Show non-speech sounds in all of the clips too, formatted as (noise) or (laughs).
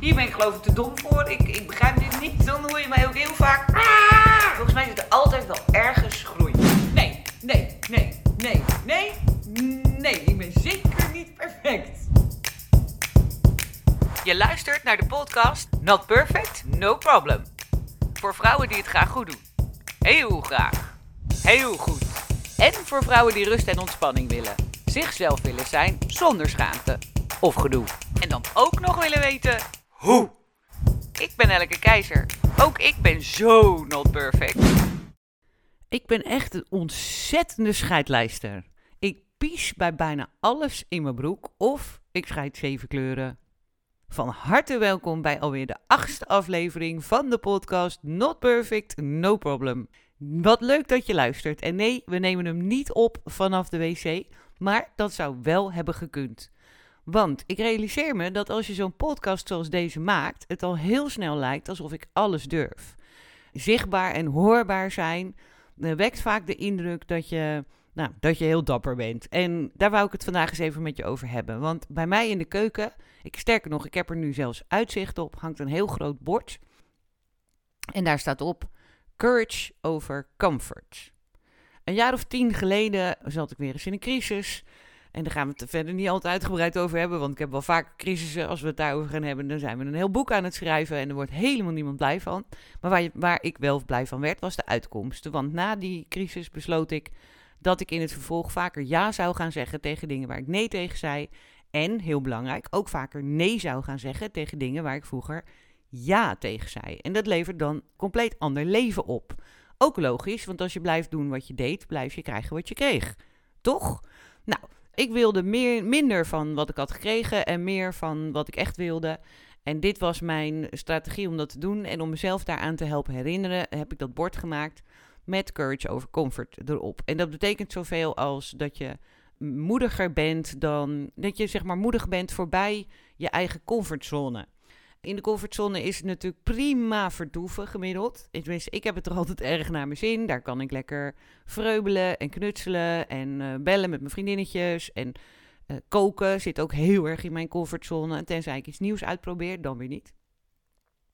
Hier ben ik geloof ik te dom voor. Ik, ik begrijp dit niet. Dan hoor je mij ook heel vaak. Volgens mij zit er altijd wel ergens groei. Nee, nee, nee, nee, nee, nee. Ik ben zeker niet perfect. Je luistert naar de podcast Not Perfect, No Problem. Voor vrouwen die het graag goed doen. Heel graag. Heel goed. En voor vrouwen die rust en ontspanning willen. Zichzelf willen zijn zonder schaamte of gedoe. En dan ook nog willen weten hoe. Ik ben Elke Keizer. Ook ik ben zo not perfect. Ik ben echt een ontzettende scheidlijster. Ik pies bij bijna alles in mijn broek of ik scheid zeven kleuren. Van harte welkom bij alweer de achtste aflevering van de podcast Not Perfect, No Problem. Wat leuk dat je luistert. En nee, we nemen hem niet op vanaf de wc, maar dat zou wel hebben gekund. Want ik realiseer me dat als je zo'n podcast zoals deze maakt, het al heel snel lijkt alsof ik alles durf. Zichtbaar en hoorbaar zijn eh, wekt vaak de indruk dat je, nou, dat je heel dapper bent. En daar wou ik het vandaag eens even met je over hebben. Want bij mij in de keuken, ik sterker nog, ik heb er nu zelfs uitzicht op, hangt een heel groot bord. En daar staat op Courage over Comfort. Een jaar of tien geleden zat ik weer eens in een crisis. En daar gaan we het verder niet altijd uitgebreid over hebben, want ik heb wel vaak crisissen. Als we het daarover gaan hebben, dan zijn we een heel boek aan het schrijven en er wordt helemaal niemand blij van. Maar waar, waar ik wel blij van werd, was de uitkomsten. Want na die crisis besloot ik dat ik in het vervolg vaker ja zou gaan zeggen tegen dingen waar ik nee tegen zei. En, heel belangrijk, ook vaker nee zou gaan zeggen tegen dingen waar ik vroeger ja tegen zei. En dat levert dan compleet ander leven op. Ook logisch, want als je blijft doen wat je deed, blijf je krijgen wat je kreeg. Toch? Nou, ik wilde meer, minder van wat ik had gekregen en meer van wat ik echt wilde. En dit was mijn strategie om dat te doen. En om mezelf daaraan te helpen herinneren, heb ik dat bord gemaakt met Courage over Comfort erop. En dat betekent zoveel als dat je moediger bent dan dat je zeg maar moedig bent voorbij je eigen comfortzone. In de comfortzone is het natuurlijk prima vertoeven gemiddeld. Ik heb het er altijd erg naar mijn zin. Daar kan ik lekker vreubelen en knutselen en uh, bellen met mijn vriendinnetjes. En uh, koken zit ook heel erg in mijn comfortzone. Tenzij ik iets nieuws uitprobeer, dan weer niet.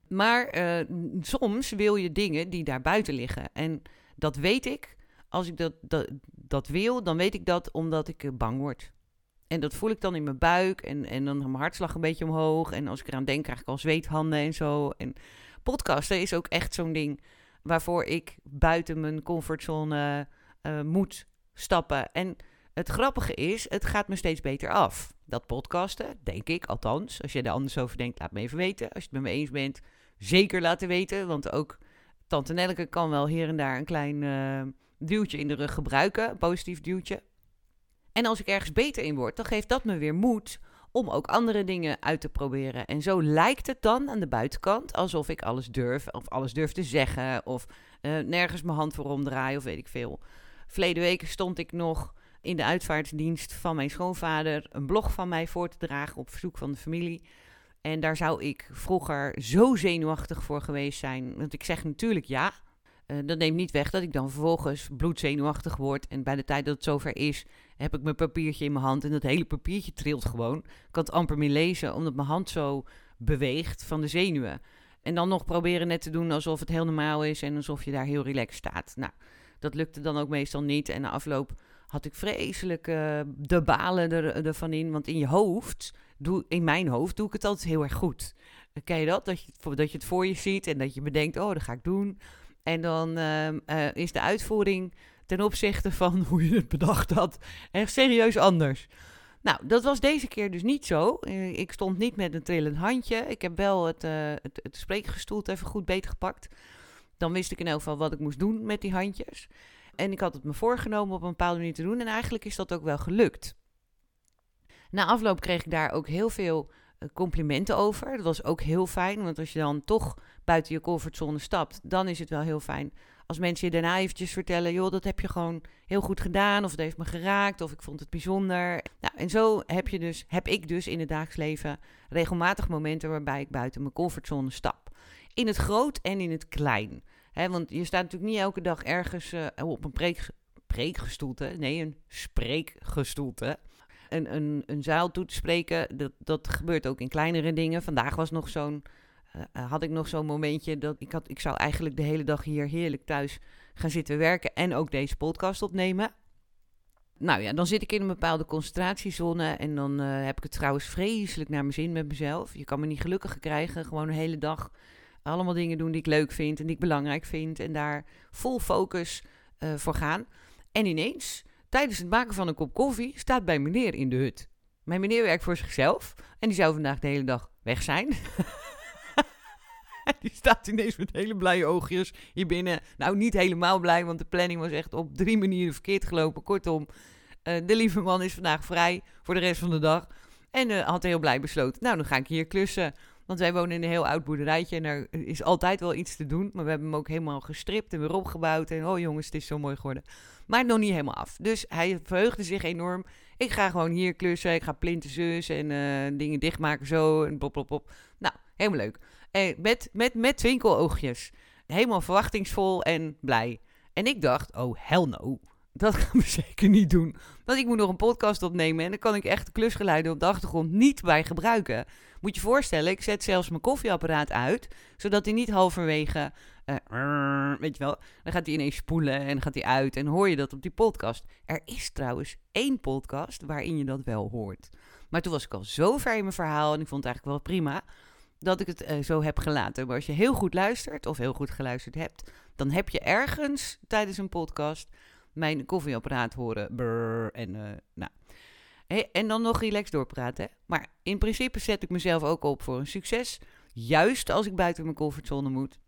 Maar uh, soms wil je dingen die daar buiten liggen. En dat weet ik. Als ik dat, dat, dat wil, dan weet ik dat omdat ik bang word. En dat voel ik dan in mijn buik. En, en dan mijn hartslag een beetje omhoog. En als ik eraan denk, krijg ik al zweethanden en zo. En podcasten is ook echt zo'n ding waarvoor ik buiten mijn comfortzone uh, moet stappen. En het grappige is, het gaat me steeds beter af. Dat podcasten, denk ik, althans. Als je er anders over denkt, laat me even weten. Als je het met me eens bent, zeker laten weten. Want ook Tante Nelleke kan wel hier en daar een klein uh, duwtje in de rug gebruiken. Positief duwtje. En als ik ergens beter in word, dan geeft dat me weer moed om ook andere dingen uit te proberen. En zo lijkt het dan aan de buitenkant alsof ik alles durf, of alles durf te zeggen, of uh, nergens mijn hand voor omdraai, of weet ik veel. Verleden week stond ik nog in de uitvaartdienst van mijn schoonvader een blog van mij voor te dragen op verzoek van de familie. En daar zou ik vroeger zo zenuwachtig voor geweest zijn. Want ik zeg natuurlijk ja. Uh, dat neemt niet weg dat ik dan vervolgens bloedzenuwachtig word. En bij de tijd dat het zover is, heb ik mijn papiertje in mijn hand. En dat hele papiertje trilt gewoon. Ik kan het amper meer lezen, omdat mijn hand zo beweegt van de zenuwen. En dan nog proberen net te doen alsof het heel normaal is en alsof je daar heel relaxed staat. Nou, dat lukte dan ook meestal niet. En na afloop had ik vreselijk uh, de balen er, ervan in. Want in je hoofd, doe, in mijn hoofd, doe ik het altijd heel erg goed. Ken je dat? Dat je, dat je het voor je ziet en dat je bedenkt, oh, dat ga ik doen. En dan uh, is de uitvoering ten opzichte van hoe je het bedacht had echt serieus anders. Nou, dat was deze keer dus niet zo. Ik stond niet met een trillend handje. Ik heb wel het, uh, het, het even goed beter gepakt. Dan wist ik in elk geval wat ik moest doen met die handjes. En ik had het me voorgenomen op een bepaalde manier te doen. En eigenlijk is dat ook wel gelukt. Na afloop kreeg ik daar ook heel veel complimenten over. Dat was ook heel fijn, want als je dan toch buiten je comfortzone stapt, dan is het wel heel fijn als mensen je daarna eventjes vertellen, joh, dat heb je gewoon heel goed gedaan, of het heeft me geraakt, of ik vond het bijzonder. Nou, en zo heb, je dus, heb ik dus in het dagelijks leven regelmatig momenten waarbij ik buiten mijn comfortzone stap. In het groot en in het klein. Want je staat natuurlijk niet elke dag ergens uh, op een preek, preekgestoelte, nee, een spreekgestoelte. een, een, een zaal toe te spreken. Dat, dat gebeurt ook in kleinere dingen. Vandaag was nog zo'n, had ik nog zo'n momentje dat ik, had, ik zou eigenlijk de hele dag hier heerlijk thuis gaan zitten werken en ook deze podcast opnemen. Nou ja, dan zit ik in een bepaalde concentratiezone en dan uh, heb ik het trouwens vreselijk naar mijn zin met mezelf. Je kan me niet gelukkiger krijgen, gewoon een hele dag allemaal dingen doen die ik leuk vind en die ik belangrijk vind en daar vol focus voor gaan. En ineens, tijdens het maken van een kop koffie, staat bij meneer in de hut. Mijn meneer werkt voor zichzelf en die zou vandaag de hele dag weg zijn. (laughs) (laughs) die staat ineens met hele blije oogjes hier binnen. Nou, niet helemaal blij, want de planning was echt op drie manieren verkeerd gelopen. Kortom, uh, de lieve man is vandaag vrij voor de rest van de dag. En uh, had heel blij besloten, nou, dan ga ik hier klussen. Want wij wonen in een heel oud boerderijtje en er is altijd wel iets te doen. Maar we hebben hem ook helemaal gestript en weer opgebouwd. En oh jongens, het is zo mooi geworden. Maar nog niet helemaal af. Dus hij verheugde zich enorm. Ik ga gewoon hier klussen. Ik ga plinten zus en uh, dingen dichtmaken zo. En pop, pop, pop. Nou, helemaal leuk. Eh, met, met, met twinkeloogjes. Helemaal verwachtingsvol en blij. En ik dacht, oh hell no. Dat (laughs) gaan we zeker niet doen. Want ik moet nog een podcast opnemen en dan kan ik echt de klusgeluiden op de achtergrond niet bij gebruiken. Moet je voorstellen, ik zet zelfs mijn koffieapparaat uit, zodat hij niet halverwege, uh, weet je wel, dan gaat hij ineens spoelen en gaat hij uit en hoor je dat op die podcast. Er is trouwens één podcast waarin je dat wel hoort. Maar toen was ik al zo ver in mijn verhaal en ik vond het eigenlijk wel prima dat ik het uh, zo heb gelaten. Maar als je heel goed luistert of heel goed geluisterd hebt, dan heb je ergens tijdens een podcast mijn koffieapparaat horen. Brrr, en uh, nou. En dan nog relaxed doorpraten. Maar in principe zet ik mezelf ook op voor een succes. Juist als ik buiten mijn comfortzone moet.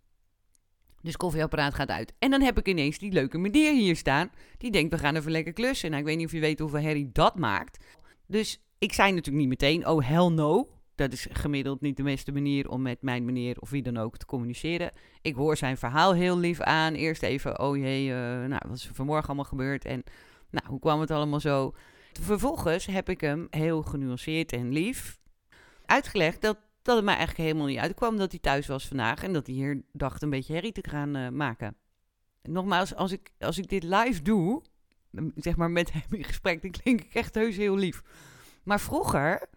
Dus koffieapparaat gaat uit. En dan heb ik ineens die leuke meneer hier staan. Die denkt, we gaan even lekker klussen. Nou, ik weet niet of je weet hoeveel herrie dat maakt. Dus ik zei natuurlijk niet meteen, oh hell no dat is gemiddeld niet de beste manier om met mijn meneer of wie dan ook te communiceren. Ik hoor zijn verhaal heel lief aan. Eerst even, oh jee, uh, nou, wat is er vanmorgen allemaal gebeurd? En nou, hoe kwam het allemaal zo? Vervolgens heb ik hem heel genuanceerd en lief uitgelegd dat, dat het mij eigenlijk helemaal niet uitkwam dat hij thuis was vandaag. En dat hij hier dacht een beetje herrie te gaan uh, maken. Nogmaals, als ik, als ik dit live doe, zeg maar met hem in gesprek, dan klink ik echt heus heel lief. Maar vroeger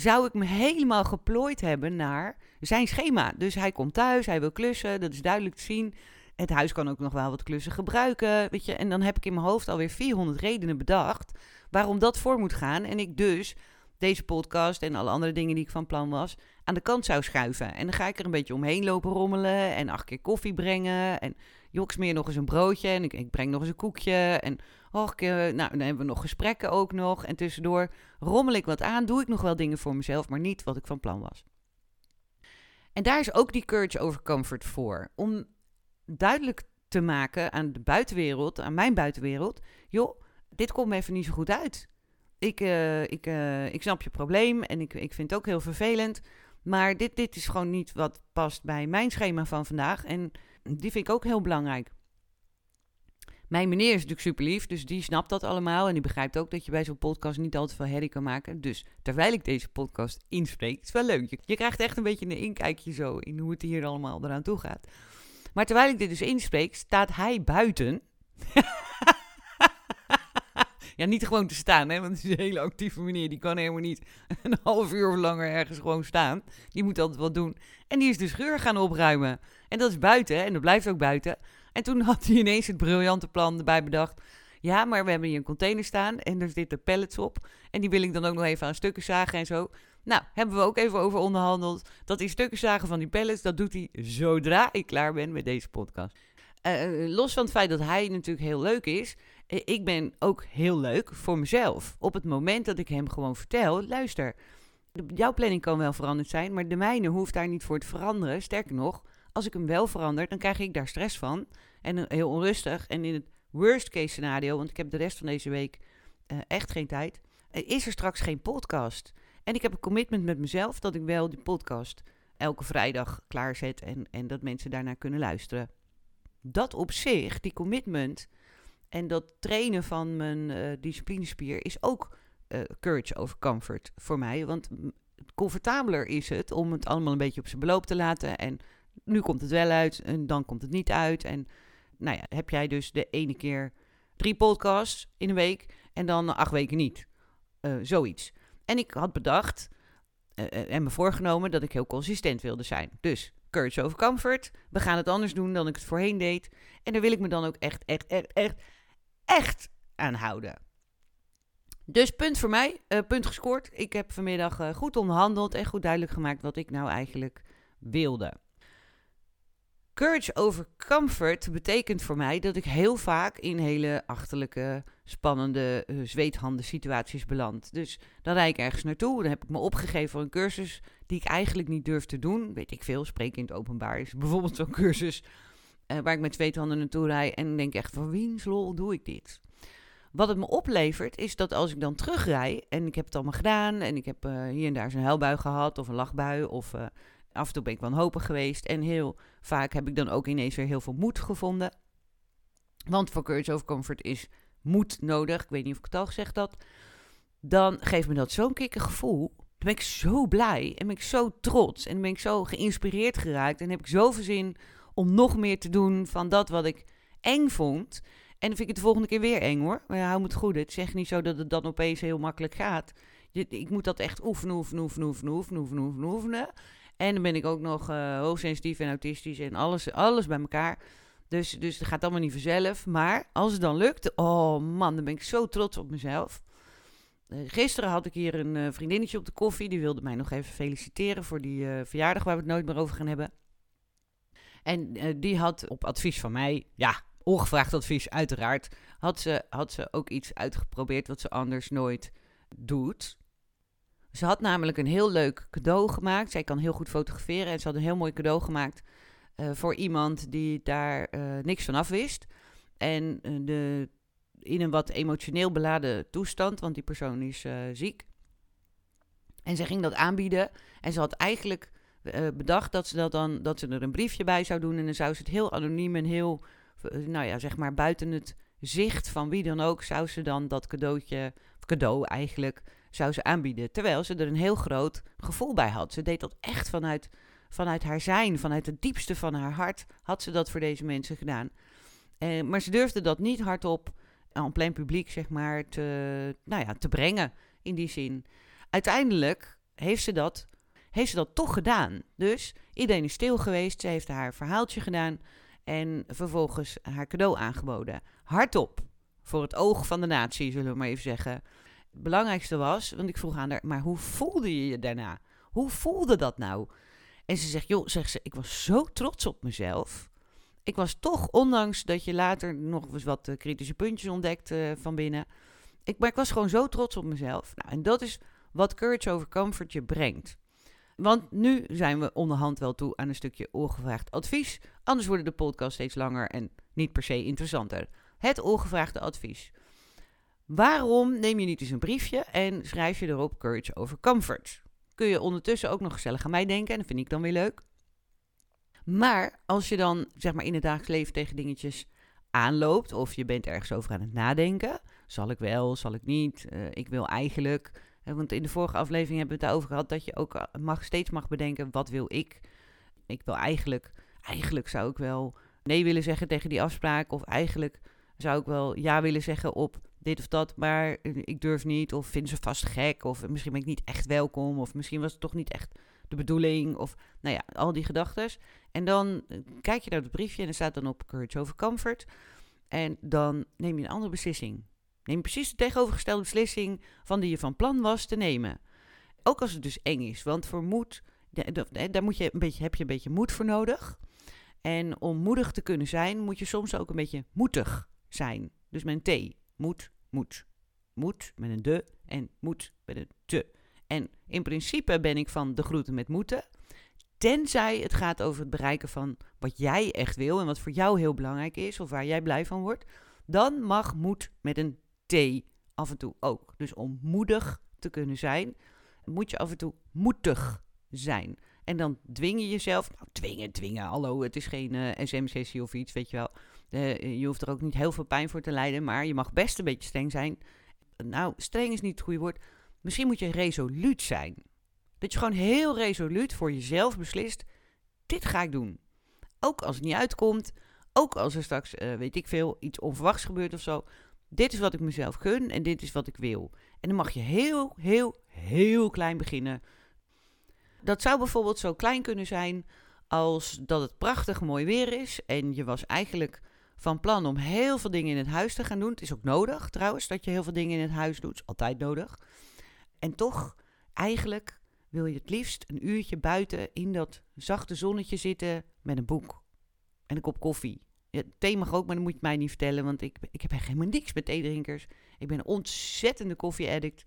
zou ik me helemaal geplooid hebben naar zijn schema. Dus hij komt thuis, hij wil klussen, dat is duidelijk te zien. Het huis kan ook nog wel wat klussen gebruiken, weet je. En dan heb ik in mijn hoofd alweer 400 redenen bedacht waarom dat voor moet gaan. En ik dus deze podcast en alle andere dingen die ik van plan was, aan de kant zou schuiven. En dan ga ik er een beetje omheen lopen rommelen en acht keer koffie brengen. En joks meer nog eens een broodje en ik, ik breng nog eens een koekje. En Och, nou, dan hebben we nog gesprekken ook nog. En tussendoor rommel ik wat aan, doe ik nog wel dingen voor mezelf, maar niet wat ik van plan was. En daar is ook die courage over comfort voor. Om duidelijk te maken aan de buitenwereld, aan mijn buitenwereld, joh, dit komt me even niet zo goed uit. Ik, uh, ik, uh, ik snap je probleem en ik, ik vind het ook heel vervelend. Maar dit, dit is gewoon niet wat past bij mijn schema van vandaag. En die vind ik ook heel belangrijk. Mijn meneer is natuurlijk super lief, dus die snapt dat allemaal. En die begrijpt ook dat je bij zo'n podcast niet altijd veel herrie kan maken. Dus terwijl ik deze podcast inspreek, is wel leuk. Je, krijgt echt een beetje een inkijkje zo in hoe het hier allemaal eraan toe gaat. Maar terwijl ik dit dus inspreek, staat hij buiten. (laughs) ja, niet gewoon te staan, hè, want het is een hele actieve meneer. Die kan helemaal niet (laughs) een half uur of langer ergens gewoon staan. Die moet altijd wat doen. En die is de scheur gaan opruimen. En dat is buiten, en dat blijft ook buiten. En toen had hij ineens het briljante plan erbij bedacht. Ja, maar we hebben hier een container staan en er zitten pallets op. En die wil ik dan ook nog even aan stukken zagen en zo. Nou, hebben we ook even over onderhandeld. Dat die stukken zagen van die pallets, dat doet hij zodra ik klaar ben met deze podcast. Uh, los van het feit dat hij natuurlijk heel leuk is, uh, ik ben ook heel leuk voor mezelf. Op het moment dat ik hem gewoon vertel, luister, jouw planning kan wel veranderd zijn, maar de mijne hoeft daar niet voor te veranderen. Sterker nog, als ik hem wel verander, dan krijg ik daar stress van. En heel onrustig. En in het worst case scenario, want ik heb de rest van deze week uh, echt geen tijd, uh, is er straks geen podcast. En ik heb een commitment met mezelf dat ik wel die podcast elke vrijdag klaarzet en, en dat mensen daarnaar kunnen luisteren. Dat op zich, die commitment en dat trainen van mijn uh, disciplinespier is ook courage over comfort voor mij. Want comfortabeler is het om het allemaal een beetje op zijn beloop te laten en nu komt het wel uit en dan komt het niet uit. En nou ja, heb jij dus de ene keer drie podcasts in een week en dan acht weken niet. Uh, zoiets. En ik had bedacht uh, en me voorgenomen dat ik heel consistent wilde zijn. Dus courage over comfort. We gaan het anders doen dan ik het voorheen deed. En daar wil ik me dan ook echt, echt, echt, echt, echt aan houden. Dus punt voor mij, punt gescoord. Ik heb vanmiddag goed onderhandeld en goed duidelijk gemaakt wat ik nou eigenlijk wilde. Courage over comfort betekent voor mij dat ik heel vaak in hele achterlijke, spannende uh, zweethanden situaties beland. Dus dan rijd ik ergens naartoe, dan heb ik me opgegeven voor een cursus die ik eigenlijk niet durf te doen. Weet ik veel, spreken in het openbaar is bijvoorbeeld zo'n cursus uh, waar ik met zweethanden naartoe rijd en denk echt van wiens lol doe ik dit? Wat het me oplevert is dat als ik dan terugrij en ik heb het allemaal gedaan en ik heb uh, hier en daar zo'n huilbui gehad of een lachbui of af en toe ben ik wanhopig geweest. En heel vaak heb ik dan ook ineens weer heel veel moed gevonden. Want voor Courage Over Comfort is moed nodig. Ik weet niet of ik het al gezegd had. Dan geeft me dat zo'n kikker gevoel. Dan ben ik zo blij en ben ik zo trots. En ben ik zo geïnspireerd geraakt. En heb ik zoveel zin om nog meer te doen van dat wat ik eng vond. En dan vind ik het de volgende keer weer eng hoor. Maar hou me het goed. Het echt niet zo dat het dan opeens heel makkelijk gaat. Ik moet dat echt oefenen, oefenen, oefenen, oefenen, oefenen, oefenen, oefenen, oefenen. En dan ben ik ook nog uh, hoogsensitief en autistisch en alles, alles bij elkaar. Dus, dus het gaat allemaal niet vanzelf. Maar als het dan lukt, oh man, dan ben ik zo trots op mezelf. Uh, gisteren had ik hier een uh, vriendinnetje op de koffie. Die wilde mij nog even feliciteren voor die verjaardag waar we het nooit meer over gaan hebben. En die had op advies van mij, ja, ongevraagd advies uiteraard, had ze, had ze ook iets uitgeprobeerd wat ze anders nooit doet. Ze had namelijk een heel leuk cadeau gemaakt. Zij kan heel goed fotograferen en ze had een heel mooi cadeau gemaakt uh, voor iemand die daar uh, niks van af wist. En uh, de, in een wat emotioneel beladen toestand, want die persoon is ziek. En ze ging dat aanbieden. En ze had eigenlijk bedacht dat ze, dat, dan, dat ze er een briefje bij zou doen. En dan zou ze het heel anoniem en heel, nou ja, zeg maar buiten het zicht van wie dan ook, zou ze dan dat cadeautje, cadeau eigenlijk, zou ze aanbieden. Terwijl ze er een heel groot gevoel bij had. Ze deed dat echt vanuit, vanuit haar zijn, vanuit het diepste van haar hart, had ze dat voor deze mensen gedaan. Eh, maar ze durfde dat niet hardop aan plein publiek, zeg maar, te, nou ja, te brengen. In die zin. Uiteindelijk heeft ze dat, heeft ze dat toch gedaan. Dus iedereen is stil geweest. Ze heeft haar verhaaltje gedaan. En vervolgens haar cadeau aangeboden. Hardop. Voor het oog van de natie, zullen we maar even zeggen belangrijkste was, want ik vroeg aan haar, maar hoe voelde je je daarna? Hoe voelde dat nou? En ze zegt, joh, zegt ze, ik was zo trots op mezelf. Ik was toch, ondanks dat je later nog eens wat uh, kritische puntjes ontdekt uh, van binnen. Ik, maar ik was gewoon zo trots op mezelf. Nou, en dat is wat Courage Over Comfort je brengt. Want nu zijn we onderhand wel toe aan een stukje ongevraagd advies. Anders worden de podcast steeds langer en niet per se interessanter. Het ongevraagde advies. Waarom neem je niet eens een briefje en schrijf je erop Courage over Comfort? Kun je ondertussen ook nog gezellig aan mij denken en dat vind ik dan weer leuk. Maar als je dan zeg maar in het dagelijks leven tegen dingetjes aanloopt of je bent ergens over aan het nadenken, zal ik wel, zal ik niet, uh, ik wil eigenlijk. want in de vorige aflevering hebben we het over gehad dat je ook eh, mag, steeds mag bedenken, wat wil ik? Ik wil eigenlijk, eigenlijk zou ik wel nee willen zeggen tegen die afspraak of eigenlijk zou ik wel ja willen zeggen op dit of dat, maar ik durf niet. Of vinden ze vast gek. Of misschien ben ik niet echt welkom. Of misschien was het toch niet echt de bedoeling. Of nou ja, al die gedachten. En dan eh, kijk je naar het briefje en er staat dan op Courage over Comfort. En dan neem je een andere beslissing. Neem precies de tegenovergestelde beslissing van die je van plan was te nemen. Ook als het dus eng is. Want voor moed, daar moet je een beetje, heb je een beetje moed voor nodig. En om moedig te kunnen zijn, moet je soms ook een beetje moedig zijn. Dus een T. Moed, moet. Moet met een de en moet met een te. En in principe ben ik van de groeten met moeten. Tenzij het gaat over het bereiken van wat jij echt wil en wat voor jou heel belangrijk is of waar jij blij van wordt. Dan mag moed met een T af en toe ook. Dus om moedig te kunnen zijn, moet je af en toe moedig zijn. En dan dwing je jezelf. Nou, dwingen, dwingen. Hallo, het is geen uh, eh, SM-sessie of iets, weet je wel. Uh, je hoeft er ook niet heel veel pijn voor te lijden, maar je mag best een beetje streng zijn. Nou, streng is niet het goede woord. Misschien moet je resoluut zijn. Dat je gewoon heel resoluut voor jezelf beslist: dit ga ik doen. Ook als het niet uitkomt, ook als er straks, uh, weet ik veel, iets onverwachts gebeurt of zo. Dit is wat ik mezelf gun en dit is wat ik wil. En dan mag je heel, heel, heel klein beginnen. Dat zou bijvoorbeeld zo klein kunnen zijn als dat het prachtig mooi weer is en je was eigenlijk van plan om heel veel dingen in het huis te gaan doen. Het is ook nodig trouwens dat je heel veel dingen in het huis doet. is altijd nodig. En toch, eigenlijk wil je het liefst een uurtje buiten in dat zachte zonnetje zitten met een boek en een kop koffie. Ja, thee mag ook, maar dan moet je mij niet vertellen, want ik, ik heb helemaal niks met theedrinkers. Ik ben een ontzettende koffie-addict.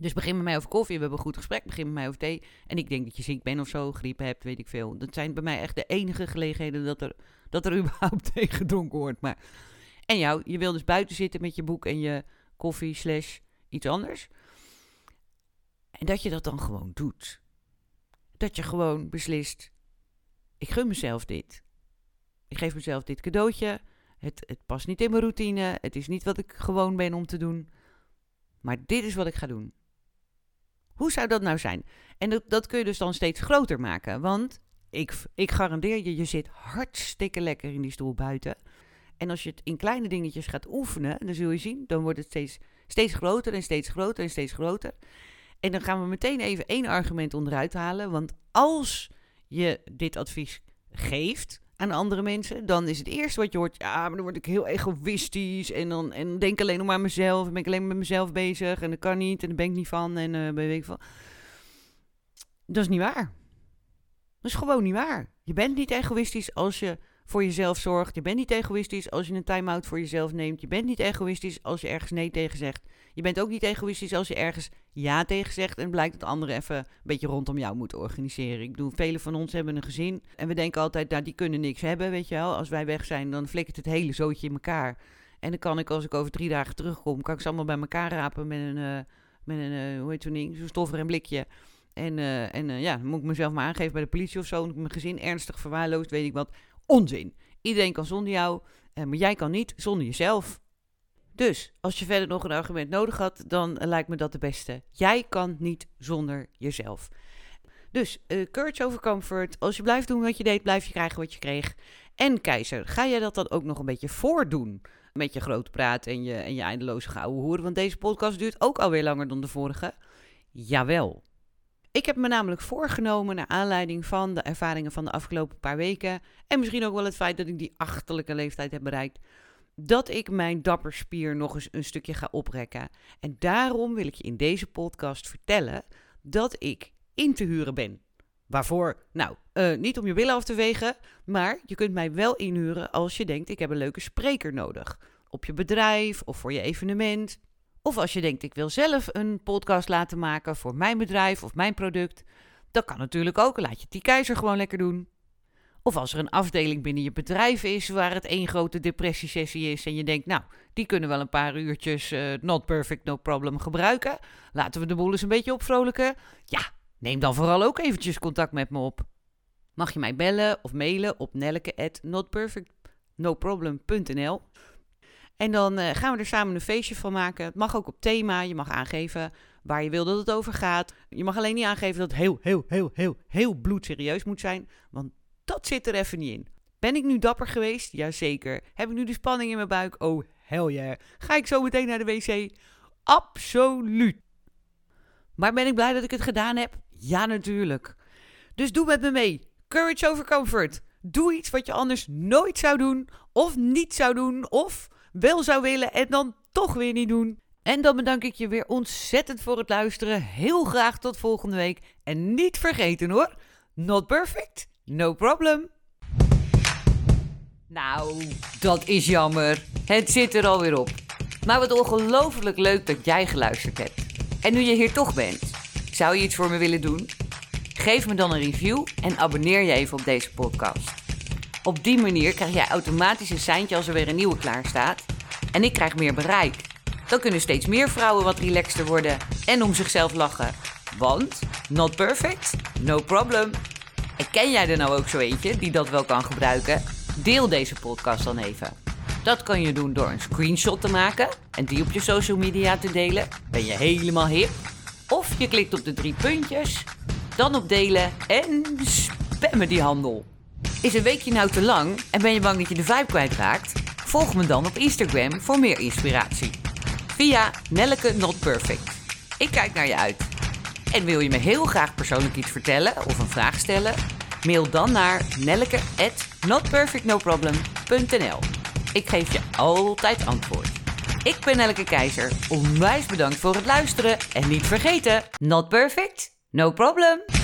Dus begin met mij over koffie, we hebben een goed gesprek. Begin met mij over thee. En ik denk dat je ziek bent of zo, griep hebt, weet ik veel. Dat zijn bij mij echt de enige gelegenheden dat er, dat er (laughs) überhaupt thee gedronken wordt. Maar... En jou, je wil dus buiten zitten met je boek en je koffie slash iets anders. En dat je dat dan gewoon doet. Dat je gewoon beslist, ik gun mezelf dit. Ik geef mezelf dit cadeautje. Het, het past niet in mijn routine. Het is niet wat ik gewoon ben om te doen. Maar dit is wat ik ga doen. Hoe zou dat nou zijn? En dat, dat kun je dus dan steeds groter maken. Want ik, ik garandeer je, je zit hartstikke lekker in die stoel buiten. En als je het in kleine dingetjes gaat oefenen, dan zul je zien, dan wordt het steeds, steeds groter en steeds groter en steeds groter. En dan gaan we meteen even één argument onderuit halen. Want als je dit advies geeft aan andere mensen, dan is het eerste wat je hoort, ja, maar dan word ik heel egoïstisch en dan en denk alleen nog maar aan mezelf, en ben ik alleen met mezelf bezig en dat kan niet en daar ben ik niet van en uh, weet ik van. Dat is niet waar. Dat is gewoon niet waar. Je bent niet egoïstisch als je voor jezelf zorgt. Je bent niet egoïstisch als je een time-out voor jezelf neemt. Je bent niet egoïstisch als je ergens nee tegen zegt. Je bent ook niet egoïstisch als je ergens ja tegen zegt en blijkt dat anderen even een beetje rondom jou moeten organiseren. Ik bedoel, velen van ons hebben een gezin en we denken altijd, nou die kunnen niks hebben, weet je wel. Als wij weg zijn, dan flikkert het hele zootje in elkaar. En dan kan ik, als ik over drie dagen terugkom, kan ik ze allemaal bij elkaar rapen met een, uh, met een uh, hoe heet zo'n ding, zo'n stoffer en blikje. En, uh, en ja, dan moet ik mezelf maar aangeven bij de politie of zo. Mijn gezin ernstig verwaarloosd, weet ik wat. Onzin. Iedereen kan zonder jou, maar jij kan niet zonder jezelf. Dus als je verder nog een argument nodig had, dan lijkt me dat de beste. Jij kan niet zonder jezelf. Dus uh, courage over comfort. Als je blijft doen wat je deed, blijf je krijgen wat je kreeg. En keizer, ga jij dat dan ook nog een beetje voordoen? Met je grote praat en je, en je eindeloze gouden hoeren. Want deze podcast duurt ook alweer langer dan de vorige. Jawel. Ik heb me namelijk voorgenomen, naar aanleiding van de ervaringen van de afgelopen paar weken. En misschien ook wel het feit dat ik die achterlijke leeftijd heb bereikt dat ik mijn dapperspier nog eens een stukje ga oprekken. En daarom wil ik je in deze podcast vertellen dat ik in te huren ben. Waarvoor? Nou, uh, niet om je willen af te wegen, maar je kunt mij wel inhuren als je denkt: ik heb een leuke spreker nodig. Op je bedrijf of voor je evenement. Of als je denkt: ik wil zelf een podcast laten maken voor mijn bedrijf of mijn product. Dat kan natuurlijk ook. Laat je die keizer gewoon lekker doen. Of als er een afdeling binnen je bedrijf is waar het één grote depressiesessie is en je denkt, nou, die kunnen wel een paar uurtjes uh, not perfect, no problem gebruiken. Laten we de boel eens een beetje opvrolijken. Ja, neem dan vooral ook eventjes contact met me op. Mag je mij bellen of mailen op nelleke@notperfectnoproblem.nl. En dan uh, gaan we er samen een feestje van maken. Het mag ook op thema. Je mag aangeven waar je wil dat het over gaat. Je mag alleen niet aangeven dat het heel, heel, heel, heel, heel bloedserieus moet zijn. Want dat zit er even niet in. Ben ik nu dapper geweest? Jazeker. Heb ik nu de spanning in mijn buik? Oh, hell yeah. Ga ik zo meteen naar de wc? Absoluut. Maar ben ik blij dat ik het gedaan heb? Ja, natuurlijk. Dus doe met me mee. Courage over comfort. Doe iets wat je anders nooit zou doen, of niet zou doen, of wel zou willen en dan toch weer niet doen. En dan bedank ik je weer ontzettend voor het luisteren. Heel graag tot volgende week. En niet vergeten hoor, not perfect, No problem. Nou, dat is jammer. Het zit er alweer op. Maar wat ongelooflijk leuk dat jij geluisterd hebt. En nu je hier toch bent, zou je iets voor me willen doen? Geef me dan een review en abonneer je even op deze podcast. Op die manier krijg jij automatisch een seintje als er weer een nieuwe klaar staat. En ik krijg meer bereik. Dan kunnen steeds meer vrouwen wat relaxter worden en om zichzelf lachen. Want, not perfect, no problem. En ken jij er nou ook zo eentje die dat wel kan gebruiken? Deel deze podcast dan even. Dat kan je doen door een screenshot te maken en die op je social media te delen. Ben je helemaal hip? Of je klikt op de drie puntjes, dan op delen en spammen die handel. Is een weekje nou te lang en ben je bang dat je de vibe kwijtraakt? Volg me dan op Instagram voor meer inspiratie. Via Nelleke Not Perfect. Ik kijk naar je uit. En wil je me heel graag persoonlijk iets vertellen of een vraag stellen? Mail dan naar nelleke at Ik geef je altijd antwoord. Ik ben Nelleke Keizer. Onwijs bedankt voor het luisteren. En niet vergeten, not perfect, no problem.